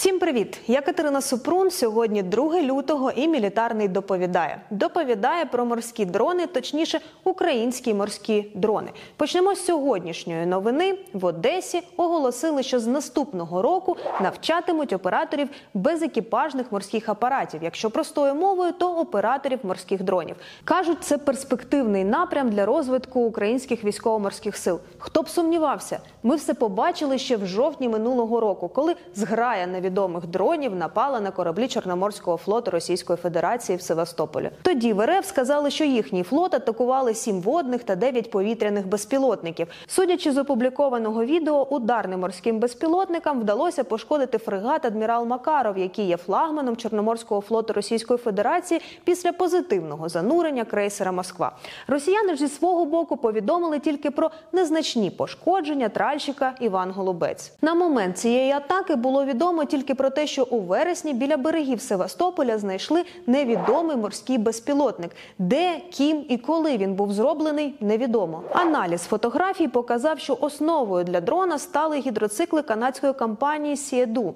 Всім привіт! Я Катерина Супрун. Сьогодні 2 лютого і мілітарний доповідає. Доповідає про морські дрони, точніше, українські морські дрони. Почнемо з сьогоднішньої новини. В Одесі оголосили, що з наступного року навчатимуть операторів безекіпажних морських апаратів. Якщо простою мовою, то операторів морських дронів. кажуть, це перспективний напрям для розвитку українських військово-морських сил. Хто б сумнівався, ми все побачили ще в жовтні минулого року, коли зграя невідомих дронів напала на кораблі Чорноморського флоту Російської Федерації в Севастополі. Тоді в РФ сказали, що їхній флот атакували сім водних та дев'ять повітряних безпілотників. Судячи з опублікованого відео, ударним морським безпілотникам вдалося пошкодити фрегат адмірал Макаров, який є флагманом Чорноморського флоту Російської Федерації після позитивного занурення крейсера Москва. Росіяни ж зі свого боку повідомили тільки про незначні пошкодження тральщика Іван Голубець. На момент цієї атаки було відомо тільки про те, що у вересні біля берегів Севастополя знайшли невідомий морський безпілотник. Де, ким і коли він був зроблений, невідомо. Аналіз фотографій показав, що основою для дрона стали гідроцикли канадської компанії Сіеду.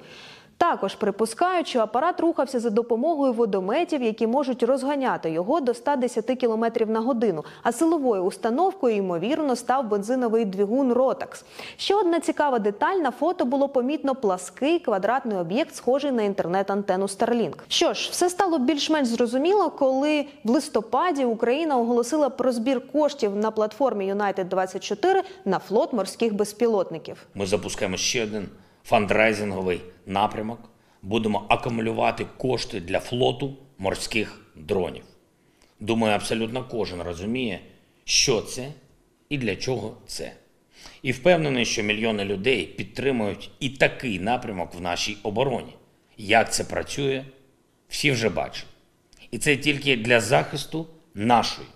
Також припускають, що апарат рухався за допомогою водометів, які можуть розганяти його до 110 км на годину. А силовою установкою, ймовірно, став бензиновий двигун Ротакс. Ще одна цікава деталь на фото було помітно плаский квадратний об'єкт, схожий на інтернет-антенну Starlink. Що ж, все стало більш-менш зрозуміло, коли в листопаді Україна оголосила про збір коштів на платформі United 24 на флот морських безпілотників. Ми запускаємо ще один фандрайзинговий напрямок. Будемо акумулювати кошти для флоту морських дронів. Думаю, абсолютно кожен розуміє, що це і для чого це. І впевнений, що мільйони людей підтримують і такий напрямок в нашій обороні. Як це працює, всі вже бачать. І це тільки для захисту нашої,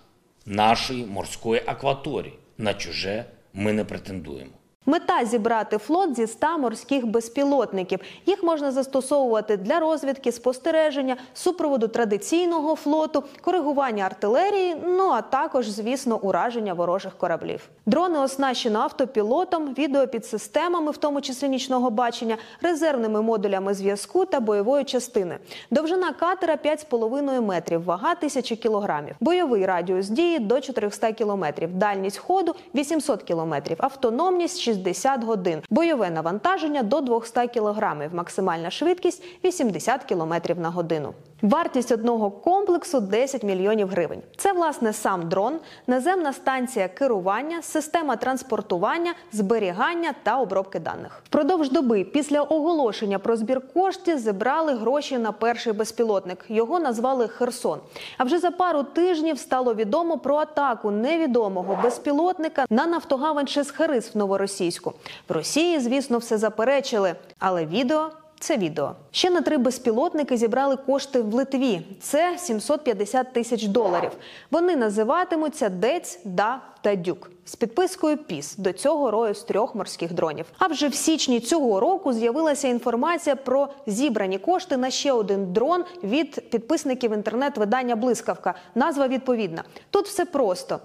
нашої морської акваторії. На чуже ми не претендуємо. Мета зібрати флот зі 100 морських безпілотників. Їх можна застосовувати для розвідки, спостереження, супроводу традиційного флоту, коригування артилерії, ну а також, звісно, ураження ворожих кораблів. Дрони оснащено автопілотом, відеопідсистемами, в тому числі нічного бачення, резервними модулями зв'язку та бойової частини. Довжина катера 5,5 метрів, вага 1000 кілограмів. Бойовий радіус дії до 400 кілометрів, дальність ходу 800 кілометрів, автономність 60 годин, бойове навантаження до 200 кілограмів, максимальна швидкість 80 кілометрів на годину. Вартість одного комплексу 10 мільйонів гривень. Це власне сам дрон, наземна станція керування, система транспортування, зберігання та обробки даних. Впродовж доби після оголошення про збір коштів зібрали гроші на перший безпілотник. Його назвали Херсон. А вже за пару тижнів стало відомо про атаку невідомого безпілотника на нафтогавань Шесхерис в Новоросійську. В Росії, звісно, все заперечили, але відео це відео. Ще на три безпілотники зібрали кошти в Литві. Це 750 тисяч доларів. Вони називатимуться Дець, Да та Дюк з підпискою ПІС до цього рою з трьох морських дронів. А вже в січні цього року з'явилася інформація про зібрані кошти на ще один дрон від підписників інтернет-видання Блискавка. Назва відповідна. Тут все просто.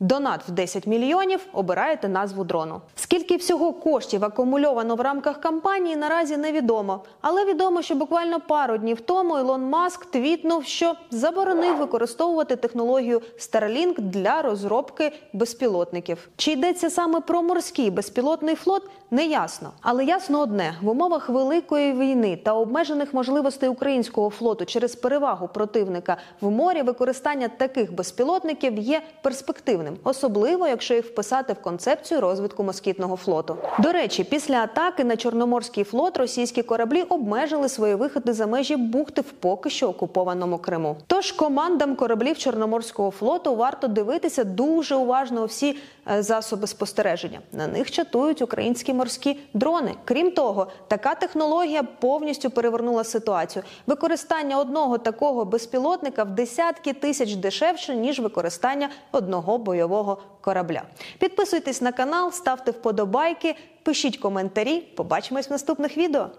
Донат в 10 мільйонів обираєте назву дрону. Скільки всього коштів акумульовано в рамках кампанії, наразі невідомо. Але відомо, що буквально пару днів тому Ілон Маск твітнув, що заборонив використовувати технологію Starlink для розробки безпілотників. Чи йдеться саме про морський безпілотний флот, не ясно. Але ясно одне: в умовах великої війни та обмежених можливостей українського флоту через перевагу противника в морі використання таких безпілотників є перспективним особливо якщо їх вписати в концепцію розвитку москітного флоту. До речі, після атаки на Чорноморський флот російські кораблі обмежили свої виходи за межі бухти в поки що окупованому Криму. Тож командам кораблів Чорноморського флоту варто дивитися дуже уважно всі е, засоби спостереження. На них чатують українські морські дрони. Крім того, така технологія повністю перевернула ситуацію. Використання одного такого безпілотника в десятки тисяч дешевше ніж використання одного бойового бойового корабля. Підписуйтесь на канал, ставте вподобайки, пишіть коментарі. Побачимось в наступних відео.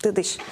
Ти диш.